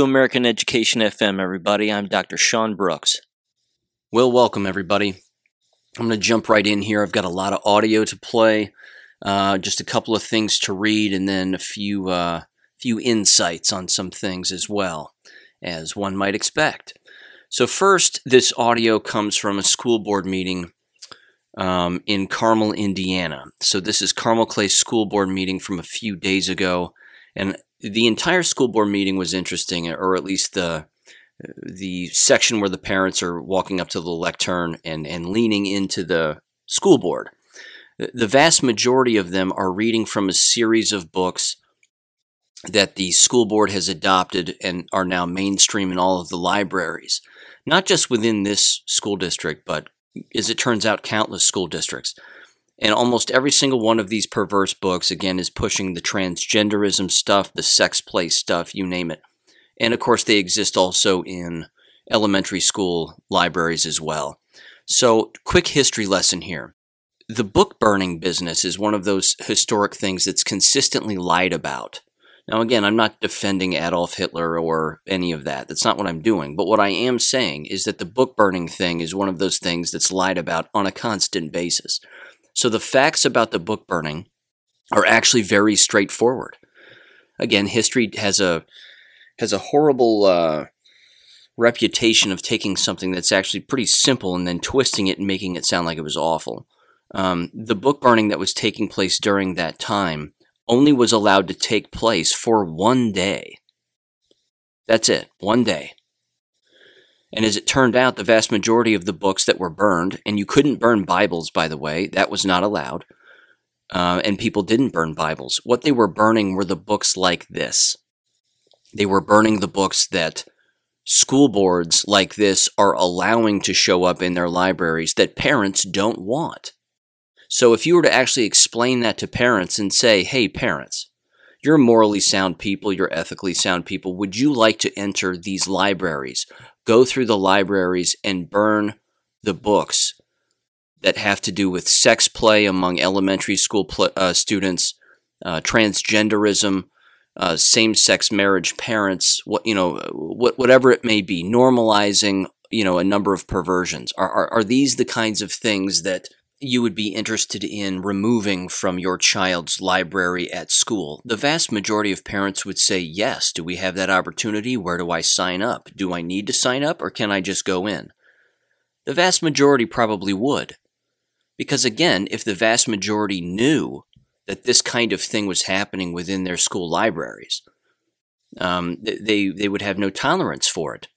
to American Education FM, everybody. I'm Dr. Sean Brooks. Well, welcome, everybody. I'm going to jump right in here. I've got a lot of audio to play, uh, just a couple of things to read, and then a few uh, few insights on some things as well, as one might expect. So, first, this audio comes from a school board meeting um, in Carmel, Indiana. So, this is Carmel Clay School Board meeting from a few days ago, and the entire school board meeting was interesting, or at least the the section where the parents are walking up to the lectern and, and leaning into the school board. The vast majority of them are reading from a series of books that the school board has adopted and are now mainstream in all of the libraries, not just within this school district, but as it turns out, countless school districts. And almost every single one of these perverse books, again, is pushing the transgenderism stuff, the sex play stuff, you name it. And of course, they exist also in elementary school libraries as well. So, quick history lesson here. The book burning business is one of those historic things that's consistently lied about. Now, again, I'm not defending Adolf Hitler or any of that. That's not what I'm doing. But what I am saying is that the book burning thing is one of those things that's lied about on a constant basis. So the facts about the book burning are actually very straightforward. Again, history has a has a horrible uh, reputation of taking something that's actually pretty simple and then twisting it and making it sound like it was awful. Um, the book burning that was taking place during that time only was allowed to take place for one day. That's it, one day. And as it turned out, the vast majority of the books that were burned, and you couldn't burn Bibles, by the way, that was not allowed, uh, and people didn't burn Bibles. What they were burning were the books like this. They were burning the books that school boards like this are allowing to show up in their libraries that parents don't want. So if you were to actually explain that to parents and say, hey, parents, you're morally sound people, you're ethically sound people, would you like to enter these libraries? Go through the libraries and burn the books that have to do with sex play among elementary school pl- uh, students, uh, transgenderism, uh, same-sex marriage, parents, what you know, what, whatever it may be, normalizing you know a number of perversions. Are, are are these the kinds of things that you would be interested in removing from your child's library at school? The vast majority of parents would say yes. Do we have that opportunity? Where do I sign up? Do I need to sign up or can I just go in? The vast majority probably would. Because again, if the vast majority knew that this kind of thing was happening within their school libraries, um, they, they would have no tolerance for it.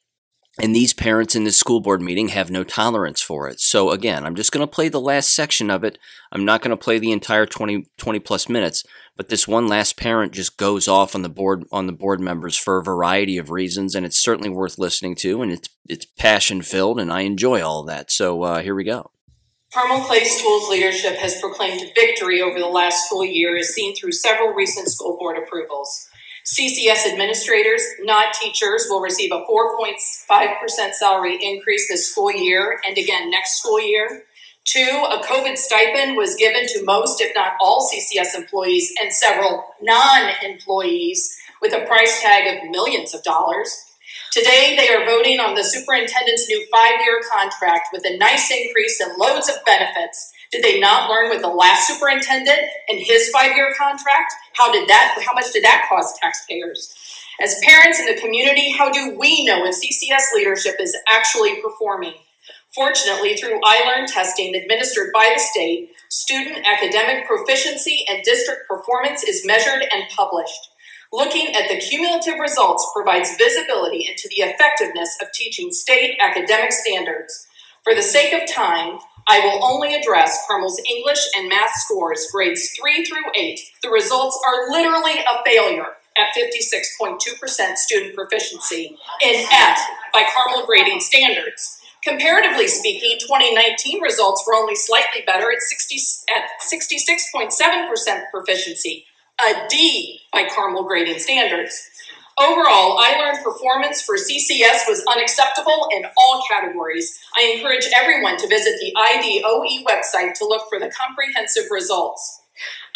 And these parents in this school board meeting have no tolerance for it. So again, I'm just going to play the last section of it. I'm not going to play the entire 20, 20 plus minutes, but this one last parent just goes off on the board on the board members for a variety of reasons, and it's certainly worth listening to, and it's it's passion filled, and I enjoy all that. So uh, here we go. Carmel Clay Schools leadership has proclaimed victory over the last school year, as seen through several recent school board approvals. CCS administrators, not teachers, will receive a 4.5% salary increase this school year and again next school year. Two, a COVID stipend was given to most, if not all, CCS employees and several non employees with a price tag of millions of dollars. Today, they are voting on the superintendent's new five year contract with a nice increase and loads of benefits did they not learn with the last superintendent and his five-year contract? How did that how much did that cost taxpayers? As parents in the community, how do we know if CCS leadership is actually performing? Fortunately, through iLearn testing administered by the state, student academic proficiency and district performance is measured and published. Looking at the cumulative results provides visibility into the effectiveness of teaching state academic standards. For the sake of time, I will only address Carmel's English and math scores, grades 3 through 8. The results are literally a failure at 56.2% student proficiency in F by Carmel grading standards. Comparatively speaking, 2019 results were only slightly better at 60 at 66.7% proficiency, a D by Carmel grading standards. Overall, iLearn performance for CCS was unacceptable in all categories. I encourage everyone to visit the IDOE website to look for the comprehensive results.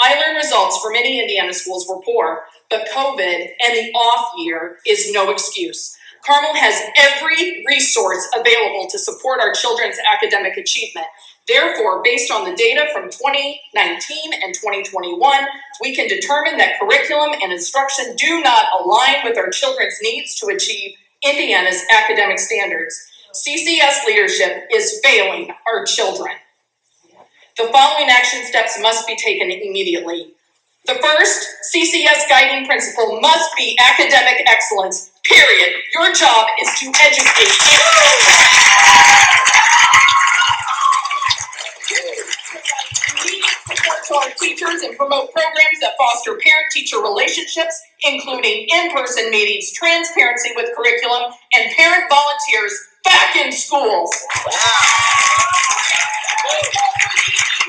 iLearn results for many Indiana schools were poor. but COVID and the off year is no excuse. Carmel has every resource available to support our children's academic achievement. Therefore, based on the data from 2019 and 2021, we can determine that curriculum and instruction do not align with our children's needs to achieve Indiana's academic standards. CCS leadership is failing our children. The following action steps must be taken immediately. The first CCS guiding principle must be academic excellence, period. Your job is to educate. Our teachers and promote programs that foster parent teacher relationships, including in person meetings, transparency with curriculum, and parent volunteers back in schools.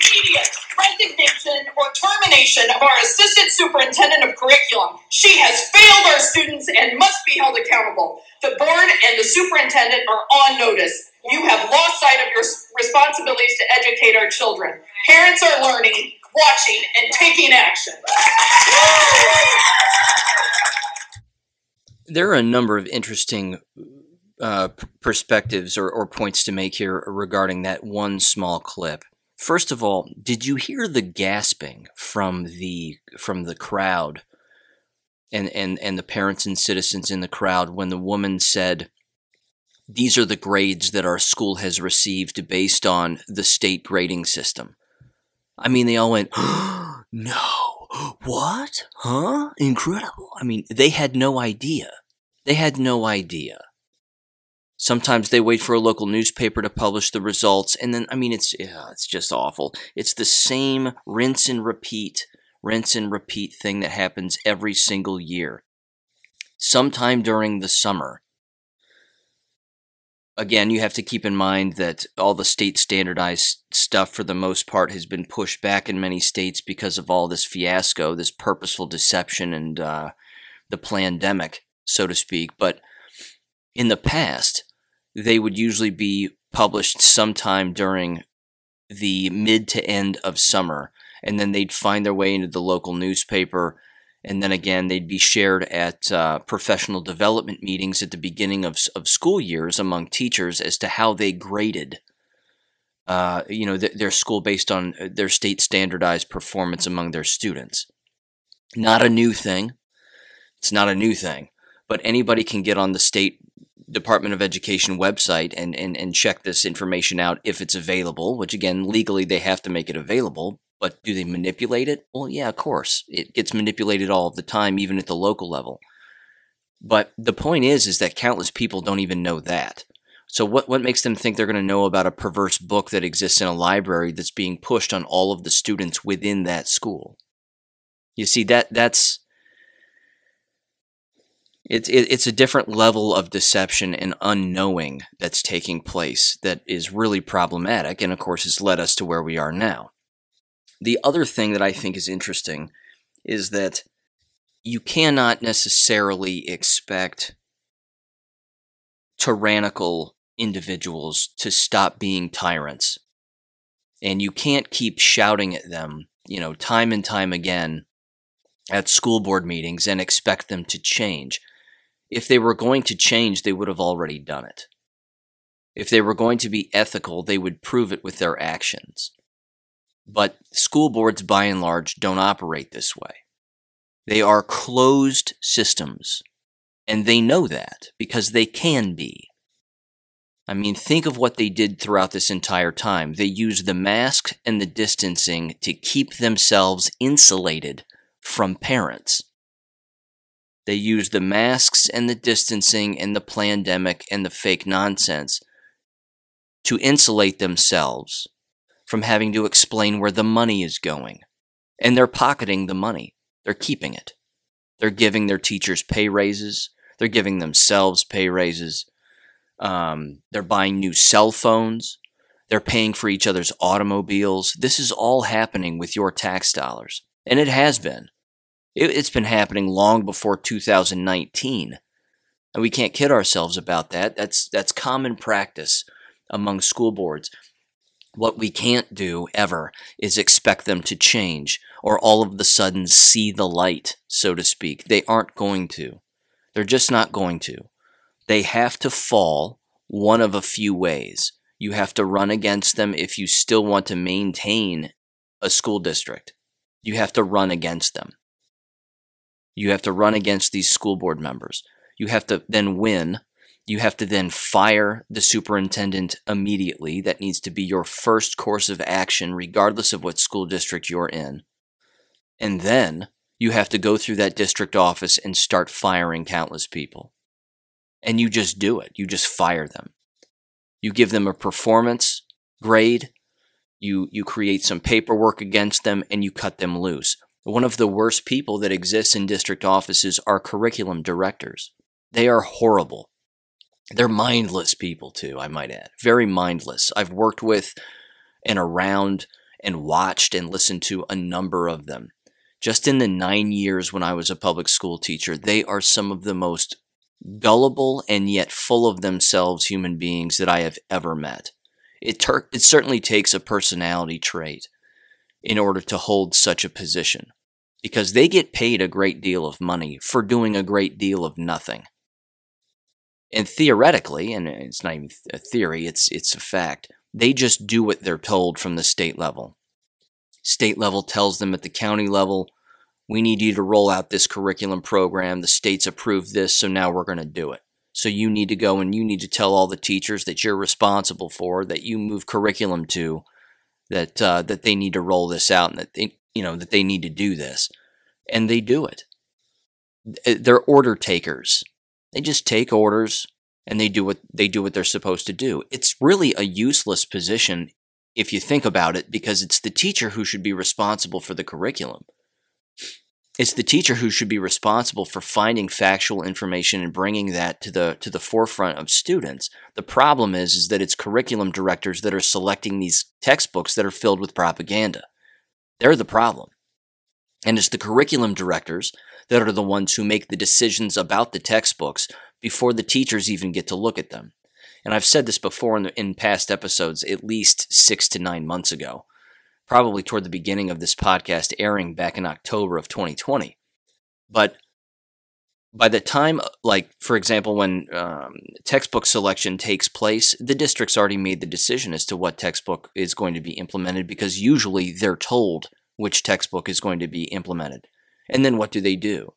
Immediate resignation or termination of our assistant superintendent of curriculum. She has failed our students and must be held accountable. The board and the superintendent are on notice. You have lost sight of your responsibilities to educate our children. Parents are learning, watching, and taking action. There are a number of interesting uh, perspectives or, or points to make here regarding that one small clip. First of all, did you hear the gasping from the from the crowd and, and, and the parents and citizens in the crowd when the woman said, These are the grades that our school has received based on the state grading system? I mean, they all went, No, what? Huh? Incredible. I mean, they had no idea. They had no idea. Sometimes they wait for a local newspaper to publish the results, and then I mean it's yeah, it's just awful. It's the same rinse and repeat, rinse and repeat thing that happens every single year. Sometime during the summer. Again, you have to keep in mind that all the state standardized stuff for the most part has been pushed back in many states because of all this fiasco, this purposeful deception and uh, the pandemic, so to speak. But in the past, they would usually be published sometime during the mid to end of summer, and then they'd find their way into the local newspaper. And then again, they'd be shared at uh, professional development meetings at the beginning of, of school years among teachers as to how they graded, uh, you know, th- their school based on uh, their state standardized performance among their students. Not a new thing. It's not a new thing, but anybody can get on the state Department of Education website and, and, and check this information out if it's available, which again, legally they have to make it available. But do they manipulate it? Well, yeah, of course. It gets manipulated all of the time, even at the local level. But the point is, is that countless people don't even know that. So what, what makes them think they're going to know about a perverse book that exists in a library that's being pushed on all of the students within that school? You see, that that's it's it, it's a different level of deception and unknowing that's taking place that is really problematic, and of course has led us to where we are now. The other thing that I think is interesting is that you cannot necessarily expect tyrannical individuals to stop being tyrants. And you can't keep shouting at them, you know, time and time again at school board meetings and expect them to change. If they were going to change, they would have already done it. If they were going to be ethical, they would prove it with their actions. But school boards, by and large, don't operate this way. They are closed systems, and they know that because they can be. I mean, think of what they did throughout this entire time. They used the mask and the distancing to keep themselves insulated from parents. They used the masks and the distancing and the pandemic and the fake nonsense to insulate themselves from having to explain where the money is going. And they're pocketing the money, they're keeping it. They're giving their teachers pay raises, they're giving themselves pay raises, um, they're buying new cell phones, they're paying for each other's automobiles. This is all happening with your tax dollars. And it has been. It, it's been happening long before 2019. And we can't kid ourselves about that. That's that's common practice among school boards. What we can't do ever is expect them to change or all of the sudden see the light, so to speak. They aren't going to. They're just not going to. They have to fall one of a few ways. You have to run against them if you still want to maintain a school district. You have to run against them. You have to run against these school board members. You have to then win. You have to then fire the superintendent immediately. That needs to be your first course of action, regardless of what school district you're in. And then you have to go through that district office and start firing countless people. And you just do it. You just fire them. You give them a performance grade. You, you create some paperwork against them and you cut them loose. One of the worst people that exists in district offices are curriculum directors. They are horrible. They're mindless people, too, I might add. Very mindless. I've worked with and around and watched and listened to a number of them. Just in the nine years when I was a public school teacher, they are some of the most gullible and yet full of themselves human beings that I have ever met. It, ter- it certainly takes a personality trait in order to hold such a position because they get paid a great deal of money for doing a great deal of nothing. And theoretically, and it's not even a theory, it's, it's a fact, they just do what they're told from the state level. State level tells them at the county level, we need you to roll out this curriculum program. The state's approved this, so now we're going to do it. So you need to go and you need to tell all the teachers that you're responsible for, that you move curriculum to, that uh, that they need to roll this out, and that they, you know that they need to do this, and they do it. They're order takers. They just take orders and they do what they do what they're supposed to do. It's really a useless position if you think about it, because it's the teacher who should be responsible for the curriculum. It's the teacher who should be responsible for finding factual information and bringing that to the to the forefront of students. The problem is is that it's curriculum directors that are selecting these textbooks that are filled with propaganda. They're the problem. And it's the curriculum directors that are the ones who make the decisions about the textbooks before the teachers even get to look at them. And I've said this before in, the, in past episodes, at least six to nine months ago probably toward the beginning of this podcast airing back in October of 2020. But by the time, like, for example, when um, textbook selection takes place, the district's already made the decision as to what textbook is going to be implemented because usually they're told which textbook is going to be implemented. And then what do they do?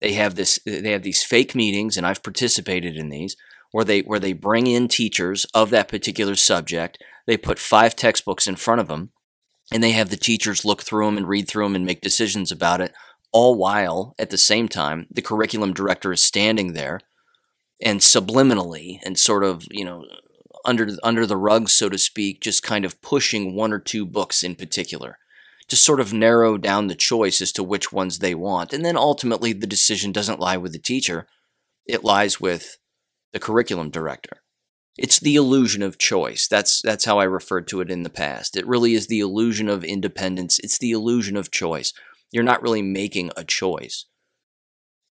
They have this they have these fake meetings and I've participated in these where they where they bring in teachers of that particular subject. They put five textbooks in front of them and they have the teachers look through them and read through them and make decisions about it all while at the same time the curriculum director is standing there and subliminally and sort of you know under under the rug so to speak just kind of pushing one or two books in particular to sort of narrow down the choice as to which ones they want and then ultimately the decision doesn't lie with the teacher it lies with the curriculum director it's the illusion of choice. That's that's how I referred to it in the past. It really is the illusion of independence. It's the illusion of choice. You're not really making a choice.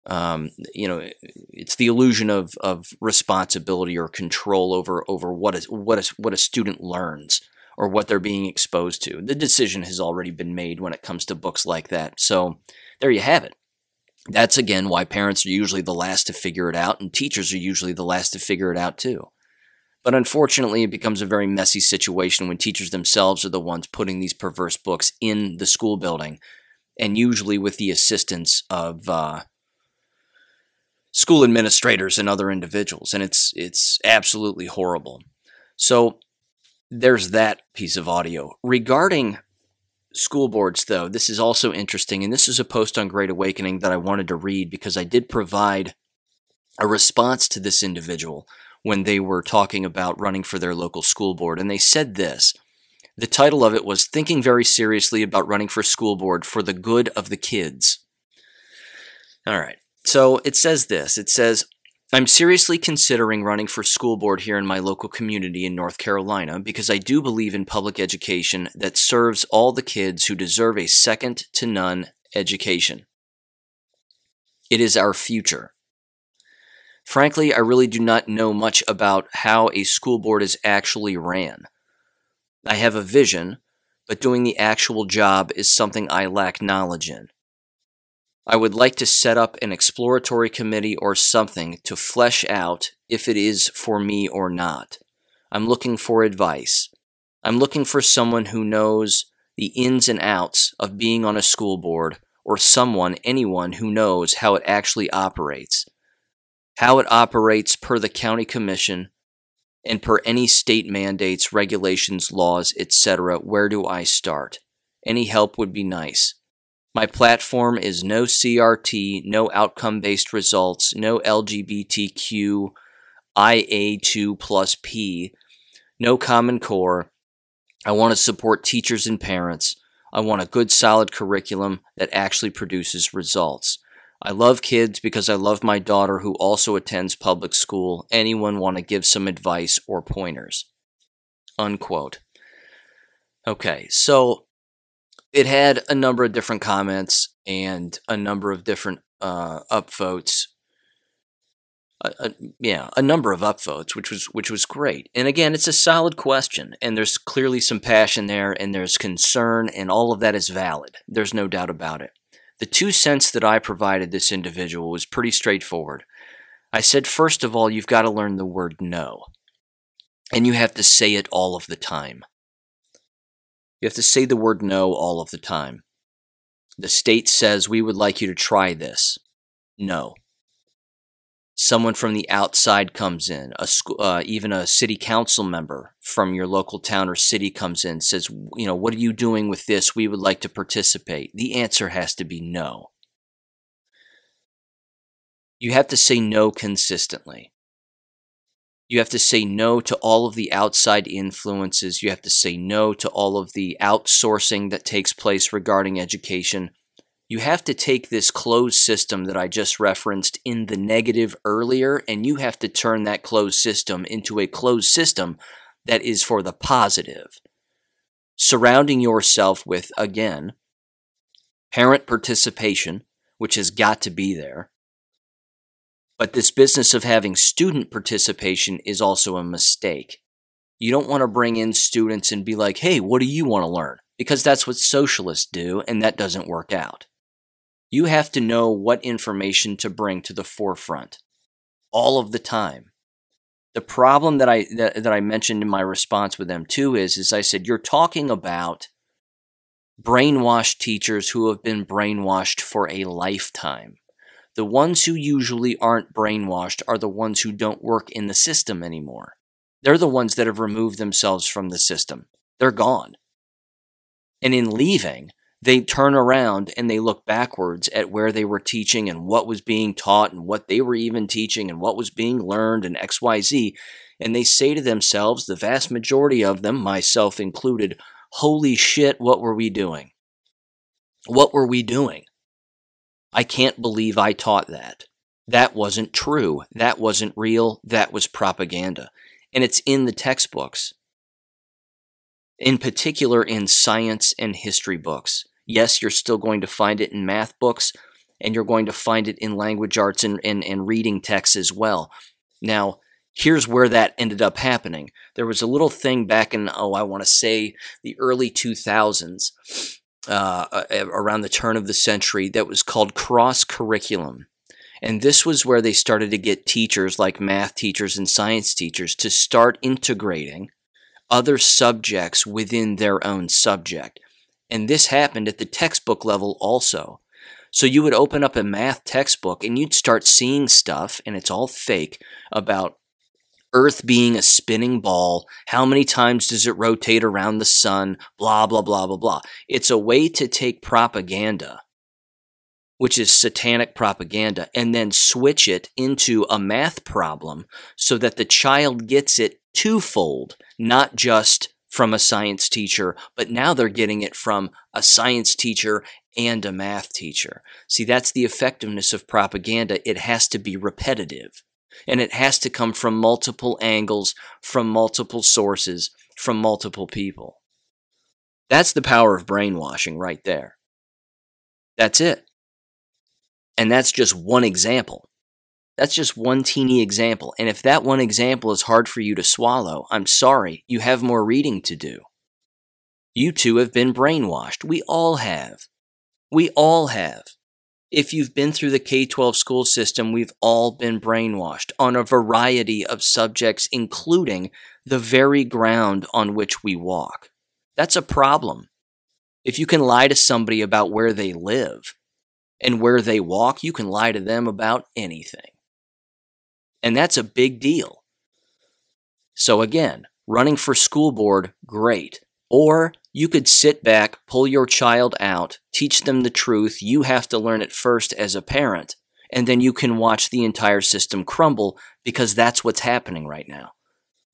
Um, you know, it's the illusion of of responsibility or control over over what is what is what a student learns or what they're being exposed to. The decision has already been made when it comes to books like that. So there you have it. That's again why parents are usually the last to figure it out, and teachers are usually the last to figure it out too. But unfortunately, it becomes a very messy situation when teachers themselves are the ones putting these perverse books in the school building, and usually with the assistance of uh, school administrators and other individuals. And it's it's absolutely horrible. So there's that piece of audio regarding school boards though this is also interesting and this is a post on great awakening that i wanted to read because i did provide a response to this individual when they were talking about running for their local school board. And they said this the title of it was Thinking Very Seriously About Running for School Board for the Good of the Kids. All right. So it says this it says, I'm seriously considering running for school board here in my local community in North Carolina because I do believe in public education that serves all the kids who deserve a second to none education. It is our future. Frankly, I really do not know much about how a school board is actually ran. I have a vision, but doing the actual job is something I lack knowledge in. I would like to set up an exploratory committee or something to flesh out if it is for me or not. I'm looking for advice. I'm looking for someone who knows the ins and outs of being on a school board or someone, anyone who knows how it actually operates. How it operates per the county commission and per any state mandates, regulations, laws, etc. Where do I start? Any help would be nice. My platform is no CRT, no outcome based results, no LGBTQ IA2 plus P, no Common Core. I want to support teachers and parents. I want a good, solid curriculum that actually produces results. I love kids because I love my daughter who also attends public school. Anyone want to give some advice or pointers? Unquote. Okay, so it had a number of different comments and a number of different uh, upvotes. Yeah, a number of upvotes, which was which was great. And again, it's a solid question, and there's clearly some passion there, and there's concern, and all of that is valid. There's no doubt about it. The two cents that I provided this individual was pretty straightforward. I said, first of all, you've got to learn the word no, and you have to say it all of the time. You have to say the word no all of the time. The state says, We would like you to try this. No. Someone from the outside comes in, a uh, even a city council member from your local town or city comes in, says, You know, what are you doing with this? We would like to participate. The answer has to be no. You have to say no consistently. You have to say no to all of the outside influences. You have to say no to all of the outsourcing that takes place regarding education. You have to take this closed system that I just referenced in the negative earlier, and you have to turn that closed system into a closed system that is for the positive. Surrounding yourself with, again, parent participation, which has got to be there, but this business of having student participation is also a mistake. You don't want to bring in students and be like, hey, what do you want to learn? Because that's what socialists do, and that doesn't work out. You have to know what information to bring to the forefront all of the time. The problem that I that, that I mentioned in my response with them too is is I said you're talking about brainwashed teachers who have been brainwashed for a lifetime. The ones who usually aren't brainwashed are the ones who don't work in the system anymore. They're the ones that have removed themselves from the system. They're gone. And in leaving, they turn around and they look backwards at where they were teaching and what was being taught and what they were even teaching and what was being learned and XYZ. And they say to themselves, the vast majority of them, myself included, holy shit, what were we doing? What were we doing? I can't believe I taught that. That wasn't true. That wasn't real. That was propaganda. And it's in the textbooks. In particular, in science and history books. Yes, you're still going to find it in math books, and you're going to find it in language arts and, and, and reading texts as well. Now, here's where that ended up happening. There was a little thing back in, oh, I want to say the early 2000s uh, uh, around the turn of the century that was called cross curriculum. And this was where they started to get teachers like math teachers and science teachers to start integrating other subjects within their own subject. And this happened at the textbook level also. So you would open up a math textbook and you'd start seeing stuff, and it's all fake, about Earth being a spinning ball, how many times does it rotate around the sun, blah, blah, blah, blah, blah. It's a way to take propaganda, which is satanic propaganda, and then switch it into a math problem so that the child gets it twofold, not just from a science teacher, but now they're getting it from a science teacher and a math teacher. See, that's the effectiveness of propaganda. It has to be repetitive. And it has to come from multiple angles, from multiple sources, from multiple people. That's the power of brainwashing right there. That's it. And that's just one example. That's just one teeny example. And if that one example is hard for you to swallow, I'm sorry, you have more reading to do. You too have been brainwashed. We all have. We all have. If you've been through the K 12 school system, we've all been brainwashed on a variety of subjects, including the very ground on which we walk. That's a problem. If you can lie to somebody about where they live and where they walk, you can lie to them about anything. And that's a big deal. So, again, running for school board, great. Or you could sit back, pull your child out, teach them the truth. You have to learn it first as a parent, and then you can watch the entire system crumble because that's what's happening right now.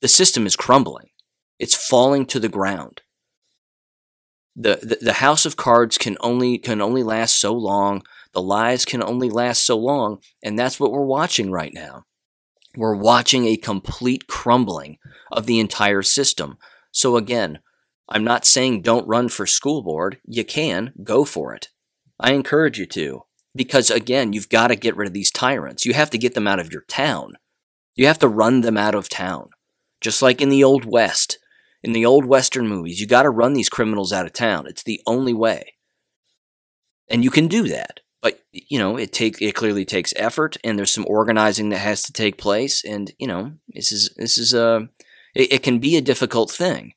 The system is crumbling, it's falling to the ground. The, the, the house of cards can only can only last so long. The lies can only last so long, and that's what we're watching right now. We're watching a complete crumbling of the entire system. So again, I'm not saying don't run for school board. You can, go for it. I encourage you to. Because again, you've got to get rid of these tyrants. You have to get them out of your town. You have to run them out of town. Just like in the Old West, in the old Western movies, you got to run these criminals out of town. It's the only way. And you can do that. But, you know, it take it clearly takes effort and there's some organizing that has to take place. And, you know, this is this is a it, it can be a difficult thing.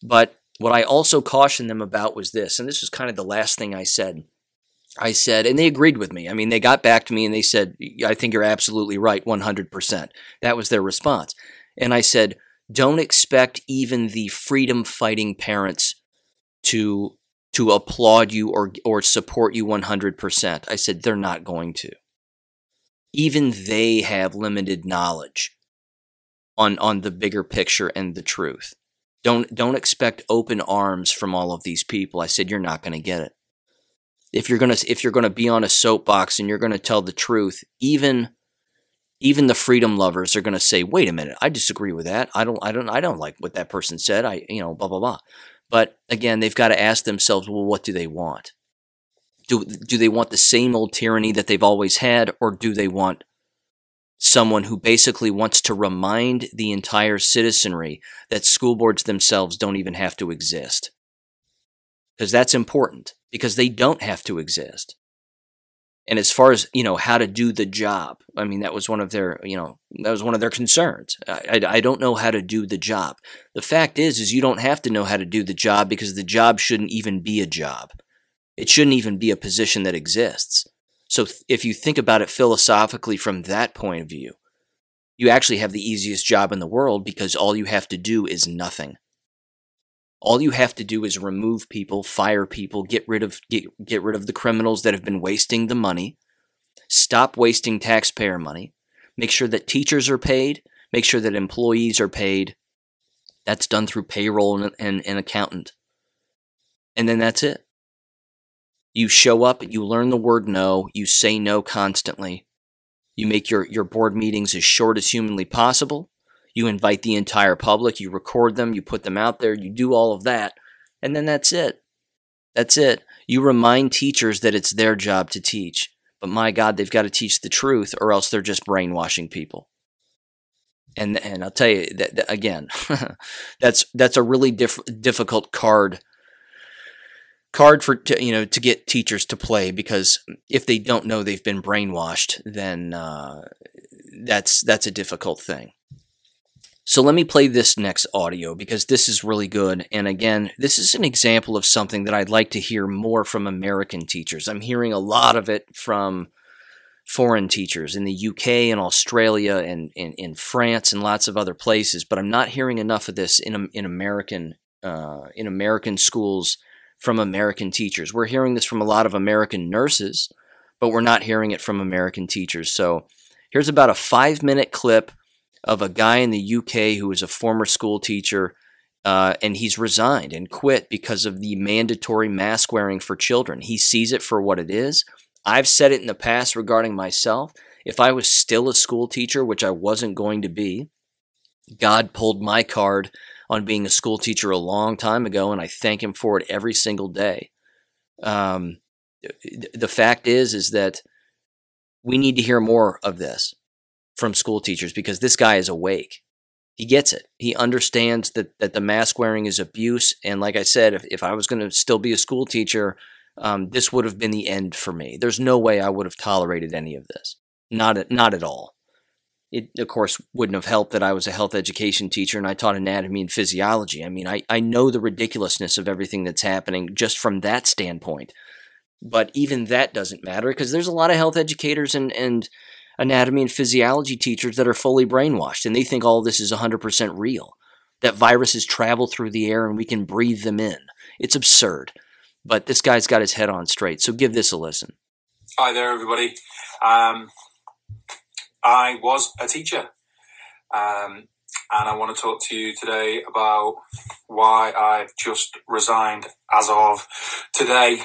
But what I also cautioned them about was this, and this was kind of the last thing I said. I said, and they agreed with me. I mean, they got back to me and they said, I think you're absolutely right, 100%. That was their response. And I said, don't expect even the freedom fighting parents to to applaud you or or support you 100%. I said they're not going to. Even they have limited knowledge on on the bigger picture and the truth. Don't don't expect open arms from all of these people. I said you're not going to get it. If you're going to if you're going to be on a soapbox and you're going to tell the truth, even even the freedom lovers are going to say, "Wait a minute, I disagree with that. I don't I don't I don't like what that person said. I, you know, blah blah blah." But again, they've got to ask themselves, "Well, what do they want? Do do they want the same old tyranny that they've always had or do they want someone who basically wants to remind the entire citizenry that school boards themselves don't even have to exist. Because that's important, because they don't have to exist. And as far as, you know, how to do the job, I mean, that was one of their, you know, that was one of their concerns. I, I, I don't know how to do the job. The fact is, is you don't have to know how to do the job because the job shouldn't even be a job. It shouldn't even be a position that exists. So if you think about it philosophically from that point of view, you actually have the easiest job in the world because all you have to do is nothing. All you have to do is remove people, fire people, get rid of get, get rid of the criminals that have been wasting the money, stop wasting taxpayer money, make sure that teachers are paid, make sure that employees are paid. That's done through payroll and, and accountant. And then that's it. You show up, you learn the word no, you say no constantly. You make your, your board meetings as short as humanly possible. You invite the entire public, you record them, you put them out there, you do all of that, and then that's it. That's it. You remind teachers that it's their job to teach. But my God, they've got to teach the truth or else they're just brainwashing people. And and I'll tell you that, that again, that's that's a really diff- difficult card card for to, you know to get teachers to play because if they don't know they've been brainwashed, then uh, that's that's a difficult thing. So let me play this next audio because this is really good. And again, this is an example of something that I'd like to hear more from American teachers. I'm hearing a lot of it from foreign teachers in the UK and Australia and in France and lots of other places, but I'm not hearing enough of this in in American uh, in American schools from American teachers. We're hearing this from a lot of American nurses, but we're not hearing it from American teachers. So here's about a five minute clip of a guy in the UK who is a former school teacher. Uh, and he's resigned and quit because of the mandatory mask wearing for children. He sees it for what it is. I've said it in the past regarding myself. If I was still a school teacher, which I wasn't going to be, God pulled my card on being a school teacher a long time ago, and I thank him for it every single day. Um, the fact is, is that we need to hear more of this from school teachers because this guy is awake. he gets it. He understands that that the mask wearing is abuse. And like I said, if, if I was going to still be a school teacher, um, this would have been the end for me. There's no way I would have tolerated any of this. Not at, not at all. It of course wouldn't have helped that I was a health education teacher and I taught anatomy and physiology. I mean, I, I know the ridiculousness of everything that's happening just from that standpoint. But even that doesn't matter because there's a lot of health educators and, and anatomy and physiology teachers that are fully brainwashed and they think all this is 100% real. That viruses travel through the air and we can breathe them in. It's absurd. But this guy's got his head on straight. So give this a listen. Hi there, everybody. Um, I was a teacher. Um, and I want to talk to you today about why I've just resigned as of today,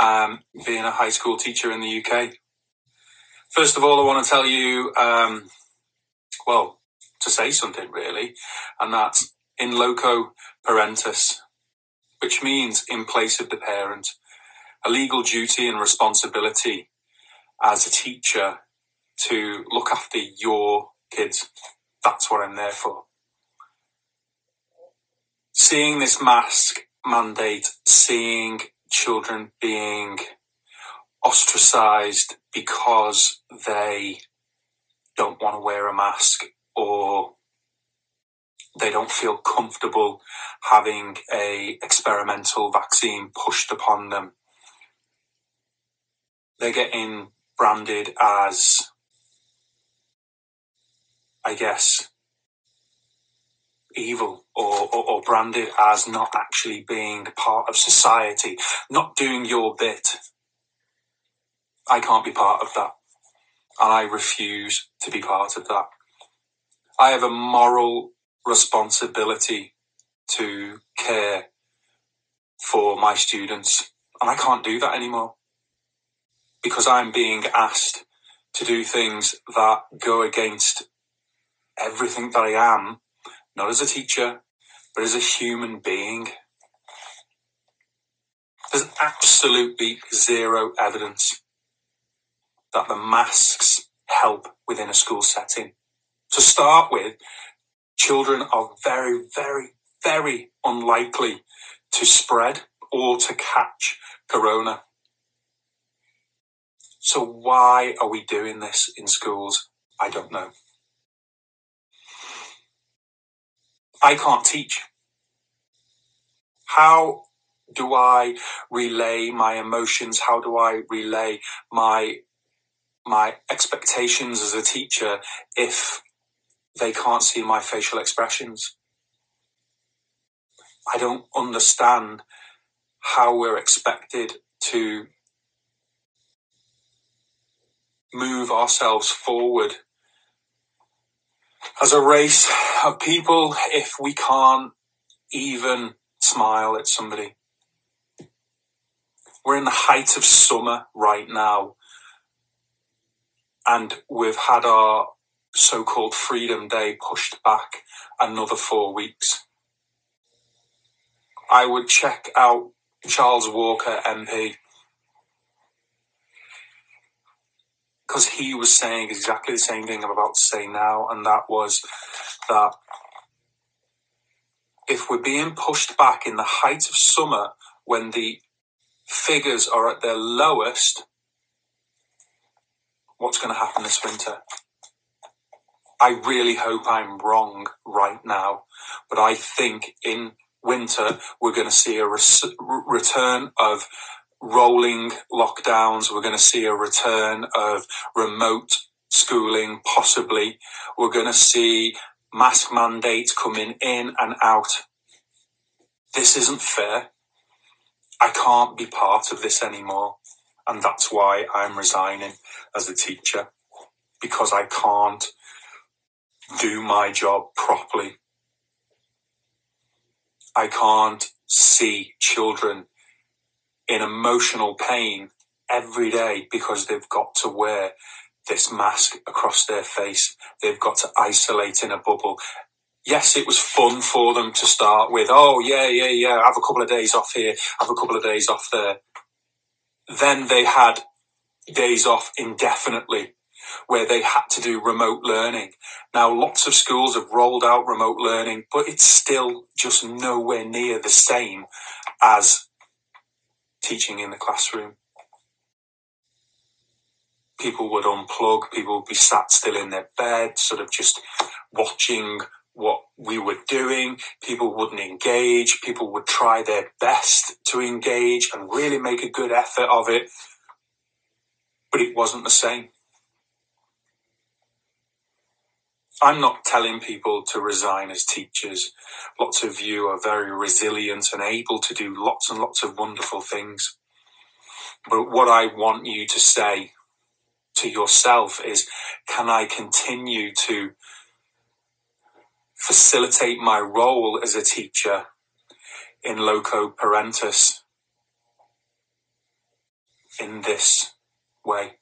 um, being a high school teacher in the UK. First of all, I want to tell you, um, well, to say something really, and that's in loco parentis, which means in place of the parent, a legal duty and responsibility as a teacher to look after your kids. That's what I'm there for. Seeing this mask mandate, seeing children being ostracized because they don't want to wear a mask or they don't feel comfortable having a experimental vaccine pushed upon them. They're getting branded as, I guess, evil or, or, or branded as not actually being part of society, not doing your bit I can't be part of that. And I refuse to be part of that. I have a moral responsibility to care for my students. And I can't do that anymore because I'm being asked to do things that go against everything that I am, not as a teacher, but as a human being. There's absolutely zero evidence that the masks help within a school setting. To start with, children are very, very, very unlikely to spread or to catch corona. So why are we doing this in schools? I don't know. I can't teach. How do I relay my emotions? How do I relay my my expectations as a teacher if they can't see my facial expressions. I don't understand how we're expected to move ourselves forward as a race of people if we can't even smile at somebody. We're in the height of summer right now and we've had our so-called Freedom Day pushed back another four weeks. I would check out Charles Walker MP because he was saying exactly the same thing I'm about to say now, and that was that if we're being pushed back in the height of summer when the figures are at their lowest, what's going to happen this winter. I really hope I'm wrong right now, but I think in winter we're going to see a res- return of rolling lockdowns. We're going to see a return of remote schooling, possibly. We're going to see mask mandates coming in and out. This isn't fair. I can't be part of this anymore. And that's why I'm resigning as a teacher because I can't do my job properly. I can't see children in emotional pain every day because they've got to wear this mask across their face. They've got to isolate in a bubble. Yes, it was fun for them to start with. Oh, yeah, yeah, yeah. I have a couple of days off here. I have a couple of days off there. Then they had days off indefinitely, where they had to do remote learning. Now, lots of schools have rolled out remote learning, but it's still just nowhere near the same as teaching in the classroom. People would unplug, people would be sat still in their bed, sort of just watching what we were doing. People wouldn't engage. People would try their best to engage and really make a good effort of it. But it wasn't the same. I'm not telling people to resign as teachers. Lots of you are very resilient and able to do lots and lots of wonderful things. But what I want you to say to yourself is, can I continue to facilitate my role as a teacher in loco parentis in this way.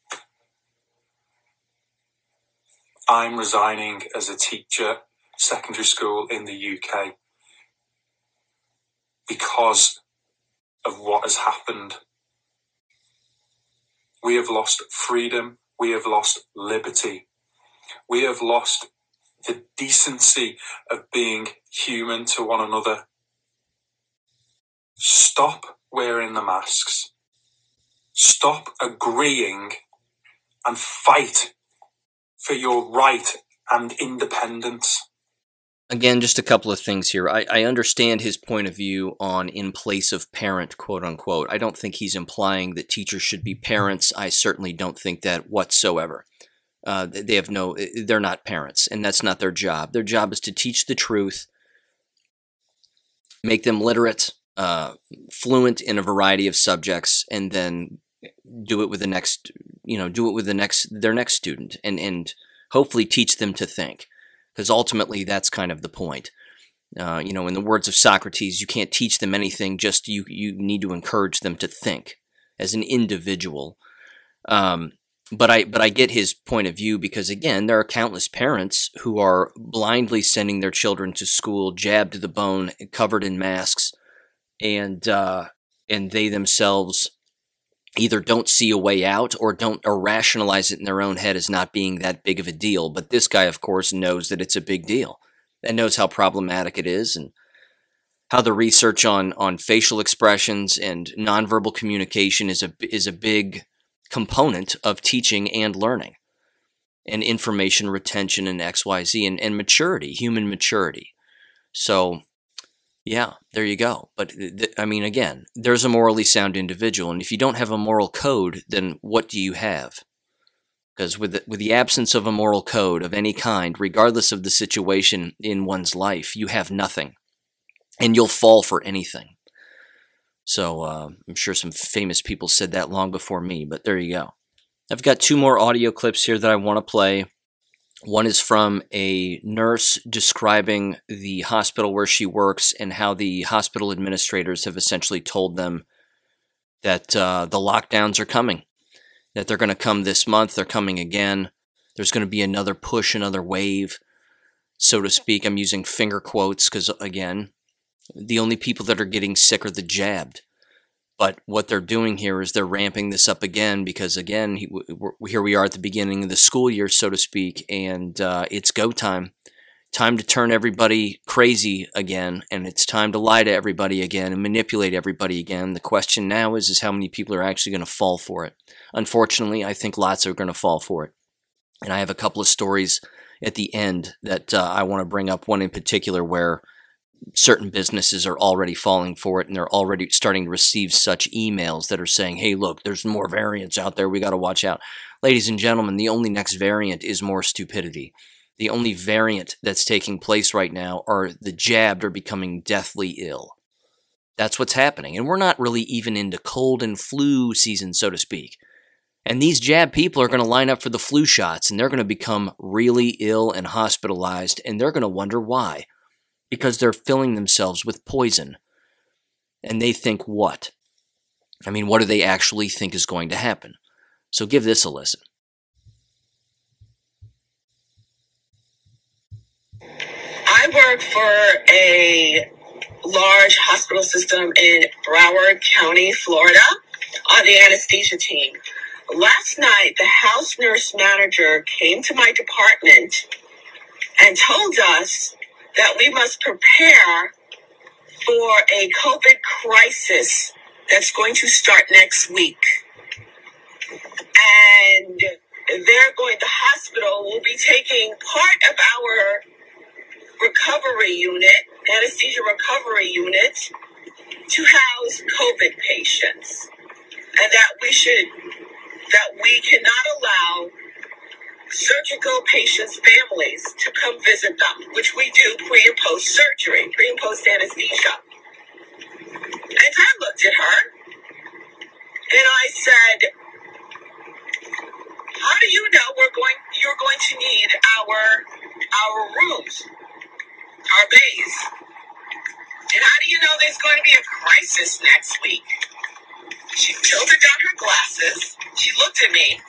I'm resigning as a teacher, secondary school in the UK, because of what has happened. We have lost freedom. We have lost liberty. We have lost the decency of being human to one another. Stop wearing the masks. Stop agreeing and fight for your right and independence. Again, just a couple of things here. I, I, understand his point of view on in place of parent, quote unquote. I don't think he's implying that teachers should be parents. I certainly don't think that whatsoever. Uh, they have no, they're not parents, and that's not their job. Their job is to teach the truth, make them literate, uh, fluent in a variety of subjects, and then do it with the next, you know, do it with the next, their next student, and and hopefully teach them to think, because ultimately that's kind of the point. Uh, you know, in the words of Socrates, you can't teach them anything; just you you need to encourage them to think as an individual. Um, but I but I get his point of view because again, there are countless parents who are blindly sending their children to school, jabbed to the bone, covered in masks, and uh, and they themselves either don't see a way out or don't or rationalize it in their own head as not being that big of a deal. But this guy, of course, knows that it's a big deal and knows how problematic it is and how the research on on facial expressions and nonverbal communication is a is a big component of teaching and learning and information retention and XYZ and, and maturity, human maturity. So, yeah, there you go. But th- I mean, again, there's a morally sound individual. And if you don't have a moral code, then what do you have? Because with the, with the absence of a moral code of any kind, regardless of the situation in one's life, you have nothing. And you'll fall for anything. So uh, I'm sure some famous people said that long before me, but there you go. I've got two more audio clips here that I want to play. One is from a nurse describing the hospital where she works and how the hospital administrators have essentially told them that uh, the lockdowns are coming, that they're going to come this month, they're coming again. There's going to be another push, another wave, so to speak. I'm using finger quotes because, again, the only people that are getting sick are the jabbed. But what they're doing here is they're ramping this up again because, again, here we are at the beginning of the school year, so to speak, and uh, it's go time. Time to turn everybody crazy again, and it's time to lie to everybody again and manipulate everybody again. The question now is, is how many people are actually going to fall for it? Unfortunately, I think lots are going to fall for it. And I have a couple of stories at the end that uh, I want to bring up. One in particular where certain businesses are already falling for it and they're already starting to receive such emails that are saying, hey, look, there's more variants out there. We got to watch out. Ladies and gentlemen, the only next variant is more stupidity. The only variant that's taking place right now are the jabbed are becoming deathly ill. That's what's happening. And we're not really even into cold and flu season, so to speak. And these jab people are going to line up for the flu shots and they're going to become really ill and hospitalized and they're going to wonder why because they're filling themselves with poison. And they think what? I mean, what do they actually think is going to happen? So give this a listen. I work for a large hospital system in Broward County, Florida, on the anesthesia team. last night the house nurse manager came to my department and told us that we must prepare for a COVID crisis that's going to start next week. And they're going, the hospital will be taking part of our recovery unit, anesthesia recovery unit, to house COVID patients. And that we should, that we cannot allow surgical patients' families to come visit them, which we do pre and post surgery, pre and post anesthesia. And I looked at her and I said, How do you know we're going you're going to need our our rooms, our bays? And how do you know there's going to be a crisis next week? She tilted down her glasses. She looked at me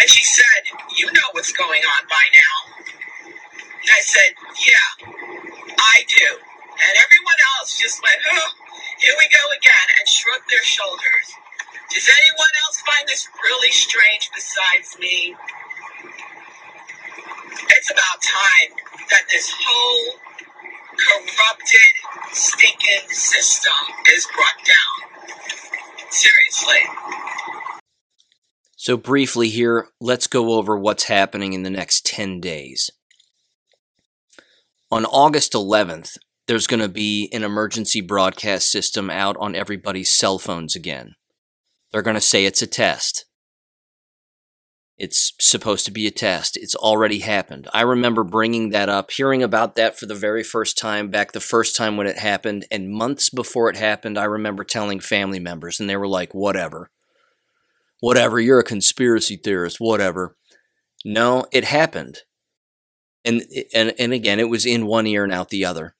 and she said, You know what's going on by now. And I said, Yeah, I do. And everyone else just went, Oh, here we go again, and shrugged their shoulders. Does anyone else find this really strange besides me? It's about time that this whole corrupted, stinking system is brought down. Seriously. So, briefly here, let's go over what's happening in the next 10 days. On August 11th, there's going to be an emergency broadcast system out on everybody's cell phones again. They're going to say it's a test. It's supposed to be a test. It's already happened. I remember bringing that up, hearing about that for the very first time, back the first time when it happened, and months before it happened, I remember telling family members, and they were like, whatever whatever, you're a conspiracy theorist, whatever. No, it happened. And, and, and again, it was in one ear and out the other.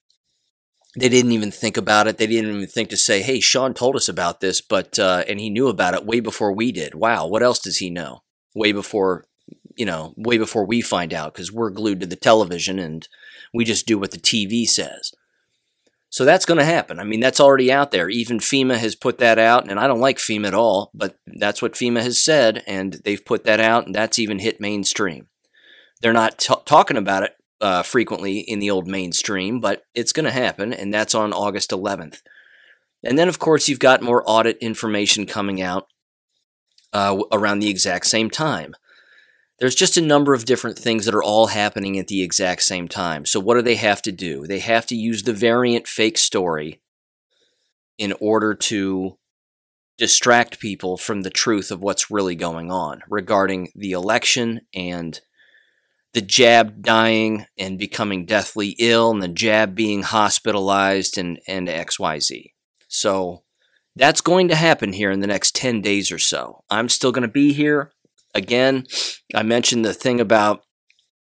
They didn't even think about it. They didn't even think to say, hey, Sean told us about this, but, uh, and he knew about it way before we did. Wow, what else does he know? Way before, you know, way before we find out because we're glued to the television and we just do what the TV says. So that's going to happen. I mean, that's already out there. Even FEMA has put that out, and I don't like FEMA at all, but that's what FEMA has said, and they've put that out, and that's even hit mainstream. They're not t- talking about it uh, frequently in the old mainstream, but it's going to happen, and that's on August 11th. And then, of course, you've got more audit information coming out uh, around the exact same time there's just a number of different things that are all happening at the exact same time. So, what do they have to do? They have to use the variant fake story in order to distract people from the truth of what's really going on regarding the election and the jab dying and becoming deathly ill and the jab being hospitalized and, and XYZ. So, that's going to happen here in the next 10 days or so. I'm still going to be here again, I mentioned the thing about,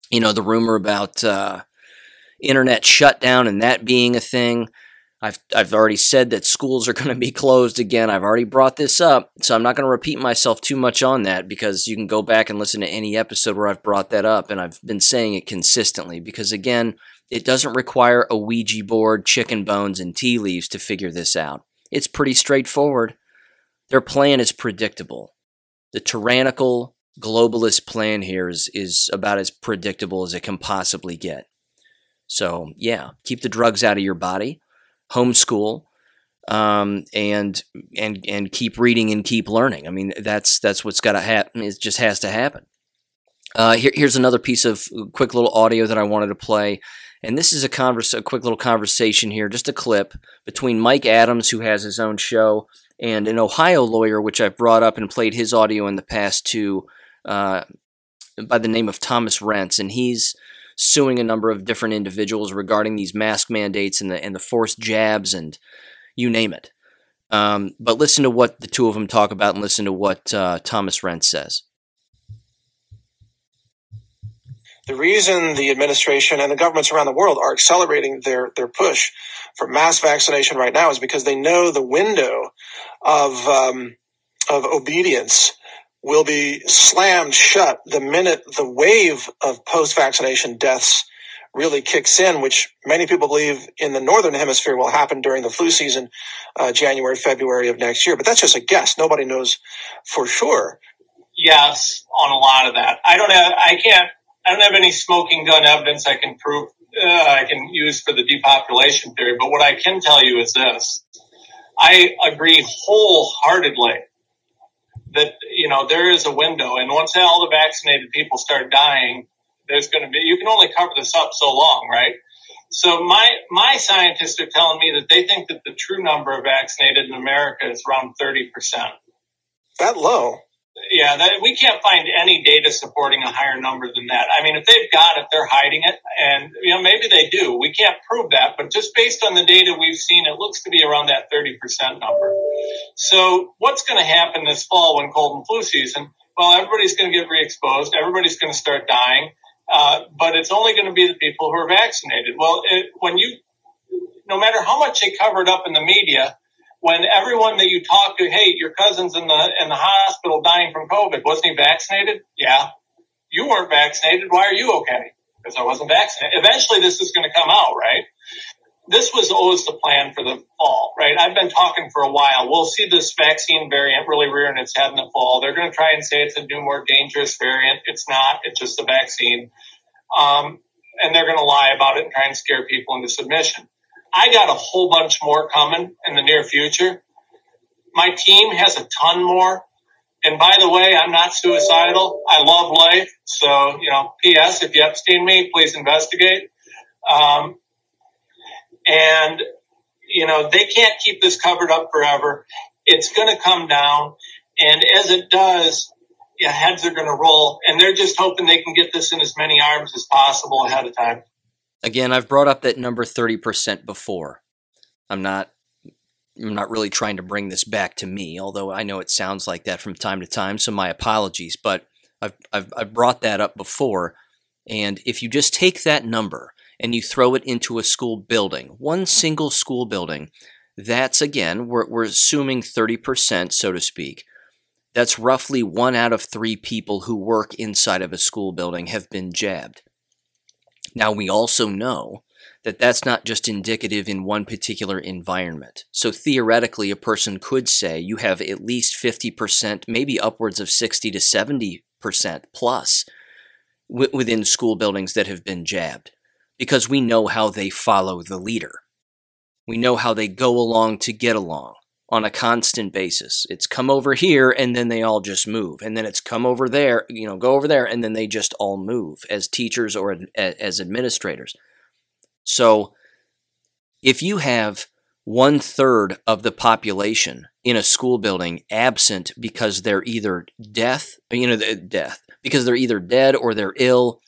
you know, the rumor about uh, internet shutdown and that being a thing. I've, I've already said that schools are going to be closed again. I've already brought this up, so I'm not going to repeat myself too much on that because you can go back and listen to any episode where I've brought that up, and I've been saying it consistently because, again, it doesn't require a Ouija board, chicken bones, and tea leaves to figure this out. It's pretty straightforward. Their plan is predictable. The tyrannical, globalist plan here is is about as predictable as it can possibly get. So yeah, keep the drugs out of your body, homeschool, um, and and and keep reading and keep learning. I mean, that's that's what's got to happen. It just has to happen. Uh, here, here's another piece of quick little audio that I wanted to play. And this is a converse, a quick little conversation here, just a clip between Mike Adams, who has his own show, and an Ohio lawyer, which I've brought up and played his audio in the past too, uh, by the name of Thomas Renz, and he's suing a number of different individuals regarding these mask mandates and the and the forced jabs and you name it. Um, but listen to what the two of them talk about, and listen to what uh, Thomas Renz says. The reason the administration and the governments around the world are accelerating their, their push for mass vaccination right now is because they know the window of um, of obedience will be slammed shut the minute the wave of post vaccination deaths really kicks in, which many people believe in the northern hemisphere will happen during the flu season, uh, January, February of next year. But that's just a guess. Nobody knows for sure. Yes, on a lot of that. I don't have. I can't. I don't have any smoking gun evidence I can prove. Uh, I can use for the depopulation theory. But what I can tell you is this: I agree wholeheartedly that you know there is a window, and once all the vaccinated people start dying, there's going to be you can only cover this up so long, right? So my my scientists are telling me that they think that the true number of vaccinated in America is around thirty percent. That low? Yeah, that, we can't find any data supporting a higher number than that. I mean, if they've got it, they're hiding it, and you know maybe they do. We can't prove that, but just based on the data we've seen, it looks to be around that thirty percent number. So what's going to happen this fall when cold and flu season? Well, everybody's going to get re-exposed. Everybody's going to start dying uh, but it's only going to be the people who are vaccinated. Well, it, when you, no matter how much they covered up in the media, when everyone that you talk to, hey, your cousin's in the in the hospital dying from COVID, wasn't he vaccinated? Yeah, you weren't vaccinated. Why are you okay? Because I wasn't vaccinated. Eventually, this is going to come out, right? This was always the plan for the fall, right? I've been talking for a while. We'll see this vaccine variant really rearing its head in the fall. They're going to try and say it's a new, more dangerous variant. It's not. It's just a vaccine. Um, and they're going to lie about it and try and scare people into submission. I got a whole bunch more coming in the near future. My team has a ton more. And by the way, I'm not suicidal. I love life. So, you know, P.S. If you Epstein me, please investigate. Um, and, you know, they can't keep this covered up forever. It's going to come down. And as it does, yeah, heads are going to roll. And they're just hoping they can get this in as many arms as possible ahead of time. Again, I've brought up that number 30% before. I'm not I'm not really trying to bring this back to me, although I know it sounds like that from time to time, so my apologies, but I've, I've, I've brought that up before. And if you just take that number and you throw it into a school building, one single school building, that's again, we're, we're assuming 30%, so to speak. That's roughly one out of three people who work inside of a school building have been jabbed. Now, we also know that that's not just indicative in one particular environment. So, theoretically, a person could say you have at least 50%, maybe upwards of 60 to 70% plus w- within school buildings that have been jabbed because we know how they follow the leader. We know how they go along to get along on a constant basis. It's come over here and then they all just move. And then it's come over there, you know, go over there and then they just all move as teachers or as administrators. So if you have one third of the population in a school building absent because they're either death, you know, death, because they're either dead or they're ill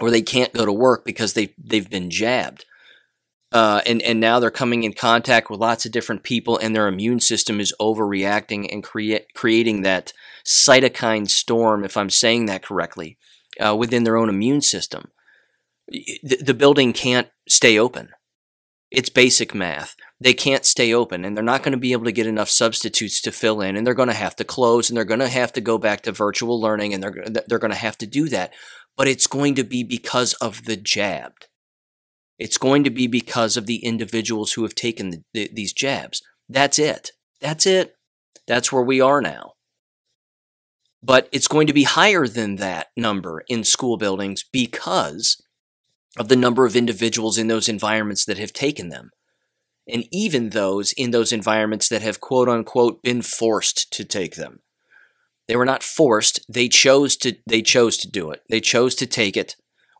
or they can't go to work because they they've been jabbed. Uh, and and now they're coming in contact with lots of different people, and their immune system is overreacting and create creating that cytokine storm, if I'm saying that correctly, uh, within their own immune system. The, the building can't stay open. It's basic math. They can't stay open, and they're not going to be able to get enough substitutes to fill in, and they're going to have to close, and they're going to have to go back to virtual learning, and they're they're going to have to do that but it's going to be because of the jabbed. It's going to be because of the individuals who have taken the, the, these jabs. That's it. That's it. That's where we are now. But it's going to be higher than that number in school buildings because of the number of individuals in those environments that have taken them. And even those in those environments that have quote unquote been forced to take them. They were not forced. They chose to they chose to do it. They chose to take it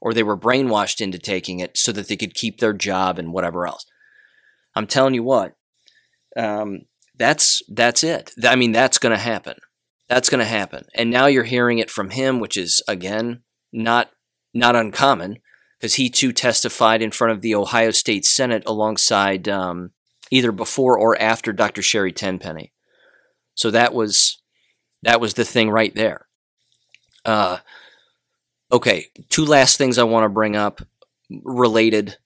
or they were brainwashed into taking it so that they could keep their job and whatever else. I'm telling you what. Um, that's that's it. I mean, that's going to happen. That's going to happen. And now you're hearing it from him, which is again not not uncommon because he too testified in front of the Ohio State Senate alongside um, either before or after Dr. Sherry Tenpenny. So that was that was the thing right there. Uh, okay, two last things I want to bring up related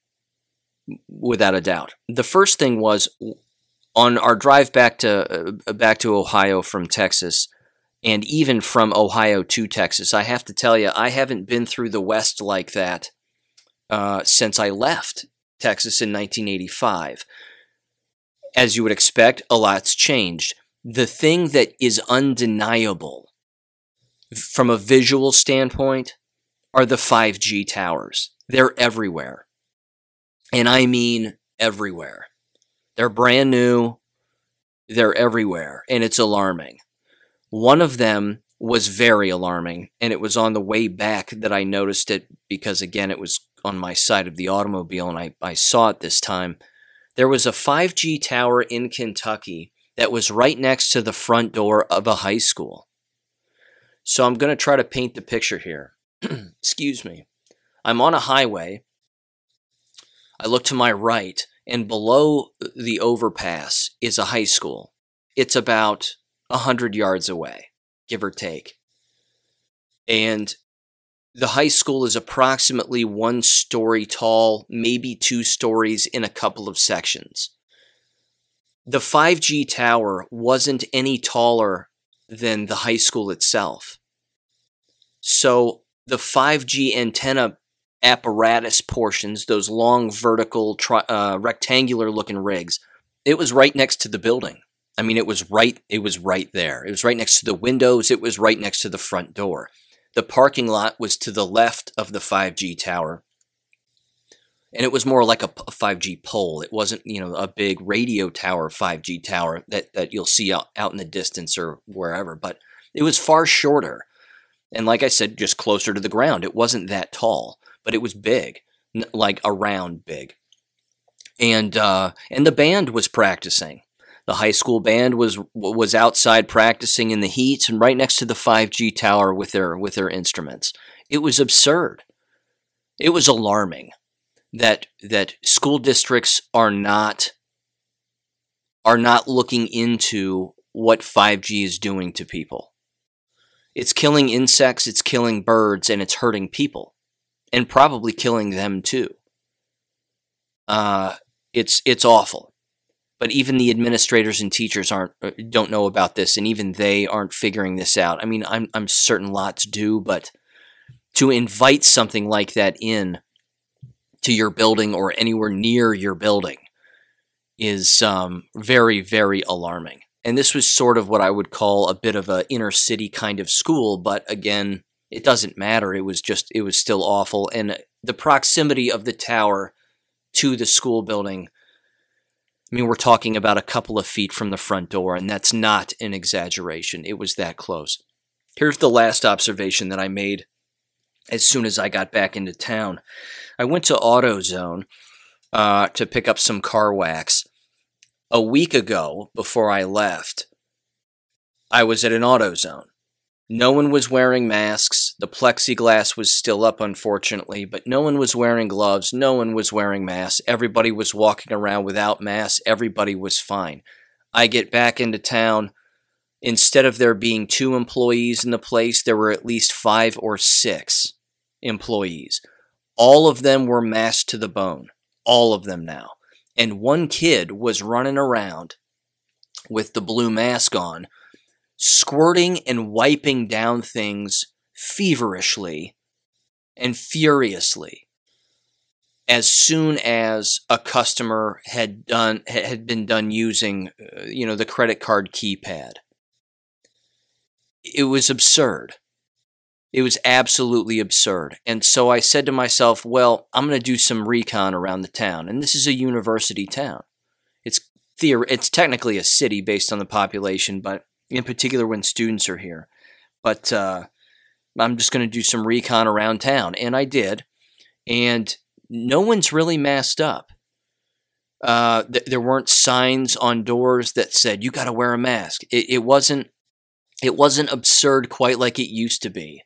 without a doubt. The first thing was on our drive back to uh, back to Ohio from Texas and even from Ohio to Texas. I have to tell you I haven't been through the west like that uh, since I left Texas in 1985. As you would expect, a lot's changed. The thing that is undeniable from a visual standpoint are the 5G towers. They're everywhere. And I mean everywhere. They're brand new. They're everywhere. And it's alarming. One of them was very alarming. And it was on the way back that I noticed it because, again, it was on my side of the automobile and I, I saw it this time. There was a 5G tower in Kentucky that was right next to the front door of a high school. So I'm going to try to paint the picture here. Excuse me. I'm on a highway. I look to my right, and below the overpass is a high school. It's about a hundred yards away, give or take. And the high school is approximately one story tall, maybe two stories in a couple of sections. The 5G tower wasn't any taller than the high school itself. So the 5G antenna apparatus portions, those long vertical, tri- uh, rectangular looking rigs, it was right next to the building. I mean, it was right. It was right there. It was right next to the windows. It was right next to the front door. The parking lot was to the left of the 5G tower. And it was more like a, a 5G pole. It wasn't, you know, a big radio tower, 5G tower that, that you'll see out, out in the distance or wherever, but it was far shorter. And like I said, just closer to the ground. It wasn't that tall, but it was big, like around big. And uh, and the band was practicing. The high school band was was outside practicing in the heat and right next to the 5G tower with their with their instruments. It was absurd. It was alarming that that school districts are not are not looking into what 5G is doing to people. It's killing insects, it's killing birds, and it's hurting people, and probably killing them too. Uh, it's it's awful, but even the administrators and teachers aren't uh, don't know about this, and even they aren't figuring this out. I mean, I'm I'm certain lots do, but to invite something like that in to your building or anywhere near your building is um, very very alarming. And this was sort of what I would call a bit of a inner city kind of school, but again, it doesn't matter. It was just it was still awful and the proximity of the tower to the school building I mean, we're talking about a couple of feet from the front door, and that's not an exaggeration. It was that close. Here's the last observation that I made as soon as I got back into town. I went to AutoZone uh, to pick up some car wax, a week ago, before I left, I was at an AutoZone. No one was wearing masks. The plexiglass was still up, unfortunately, but no one was wearing gloves. No one was wearing masks. Everybody was walking around without masks. Everybody was fine. I get back into town. Instead of there being two employees in the place, there were at least five or six employees. All of them were masked to the bone. All of them now and one kid was running around with the blue mask on, squirting and wiping down things feverishly and furiously as soon as a customer had done had been done using uh, you know the credit card keypad. It was absurd it was absolutely absurd. And so I said to myself, well, I'm going to do some recon around the town. And this is a university town. It's theor- it's technically a city based on the population, but in particular when students are here. But uh, I'm just going to do some recon around town. And I did. And no one's really masked up. Uh, th- there weren't signs on doors that said you got to wear a mask. It, it wasn't. It wasn't absurd quite like it used to be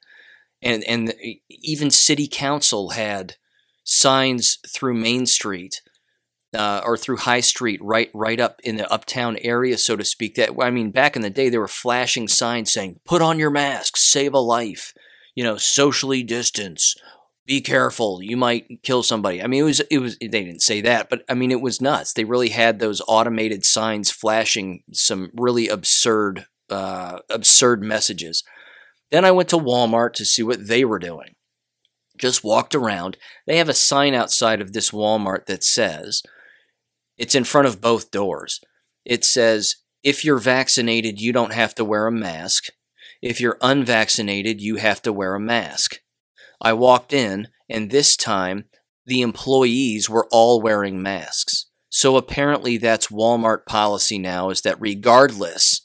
and and even city council had signs through Main Street uh, or through High Street, right right up in the uptown area, so to speak. That I mean, back in the day, they were flashing signs saying, "Put on your mask, save a life," you know, socially distance. Be careful, you might kill somebody. I mean, it was it was they didn't say that, but I mean, it was nuts. They really had those automated signs flashing some really absurd uh, absurd messages. Then I went to Walmart to see what they were doing. just walked around. They have a sign outside of this Walmart that says, it's in front of both doors. It says, if you're vaccinated, you don't have to wear a mask. If you're unvaccinated, you have to wear a mask. I walked in, and this time the employees were all wearing masks. So apparently that's Walmart policy now is that regardless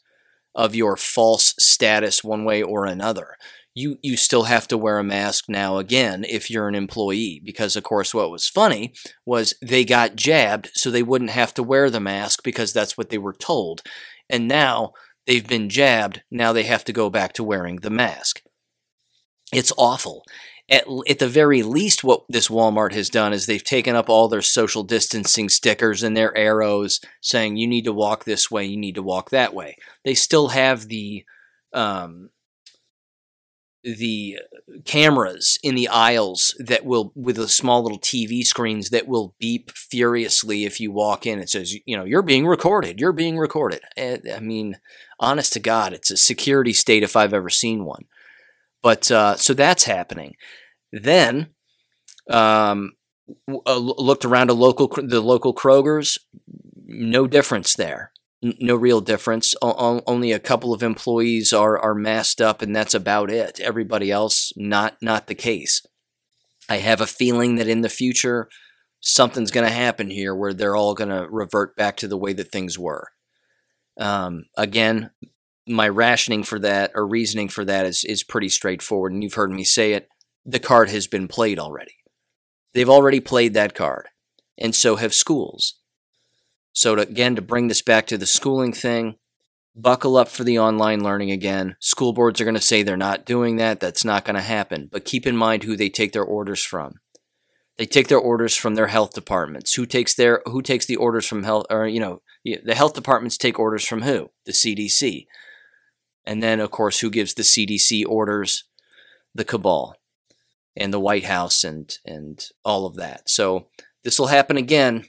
of your false status one way or another, you you still have to wear a mask now again if you're an employee because of course what was funny was they got jabbed so they wouldn't have to wear the mask because that's what they were told. And now they've been jabbed now they have to go back to wearing the mask it's awful at, at the very least what this walmart has done is they've taken up all their social distancing stickers and their arrows saying you need to walk this way you need to walk that way they still have the um, the cameras in the aisles that will with the small little TV screens that will beep furiously if you walk in. It says, you know, you're being recorded. You're being recorded. Eh, I mean, honest to God, it's a security state if I've ever seen one. But uh, so that's happening. Then um, uh, looked around a local the local Kroger's. No difference there no real difference. O- only a couple of employees are are masked up, and that's about it. Everybody else, not not the case. I have a feeling that in the future, something's going to happen here where they're all going to revert back to the way that things were. Um, again, my rationing for that or reasoning for that is is pretty straightforward, and you've heard me say it. The card has been played already. They've already played that card, and so have schools. So to, again, to bring this back to the schooling thing, buckle up for the online learning again. School boards are going to say they're not doing that. That's not going to happen. But keep in mind who they take their orders from. They take their orders from their health departments. Who takes their who takes the orders from health or you know, the health departments take orders from who? The CDC. And then of course who gives the CDC orders? The cabal and the White House and and all of that. So this will happen again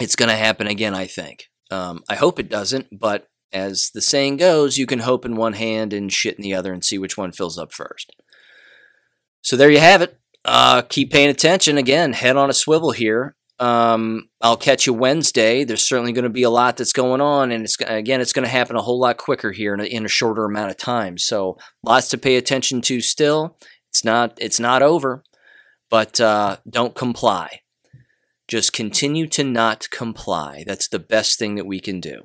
it's going to happen again, I think. Um, I hope it doesn't, but as the saying goes, you can hope in one hand and shit in the other and see which one fills up first. So there you have it. Uh, keep paying attention. Again, head on a swivel here. Um, I'll catch you Wednesday. There's certainly going to be a lot that's going on, and it's again, it's going to happen a whole lot quicker here in a, in a shorter amount of time. So lots to pay attention to. Still, it's not it's not over, but uh, don't comply. Just continue to not comply. That's the best thing that we can do.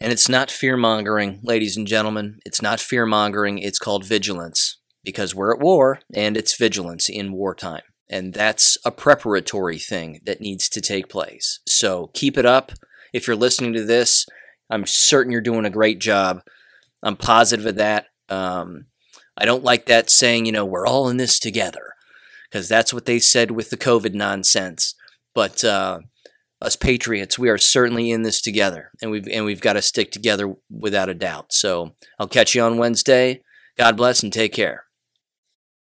And it's not fear mongering, ladies and gentlemen. It's not fear mongering. It's called vigilance because we're at war and it's vigilance in wartime. And that's a preparatory thing that needs to take place. So keep it up. If you're listening to this, I'm certain you're doing a great job. I'm positive of that. Um, I don't like that saying, you know, we're all in this together, because that's what they said with the COVID nonsense. But uh, us patriots, we are certainly in this together, and we've and we've got to stick together without a doubt. So I'll catch you on Wednesday. God bless and take care.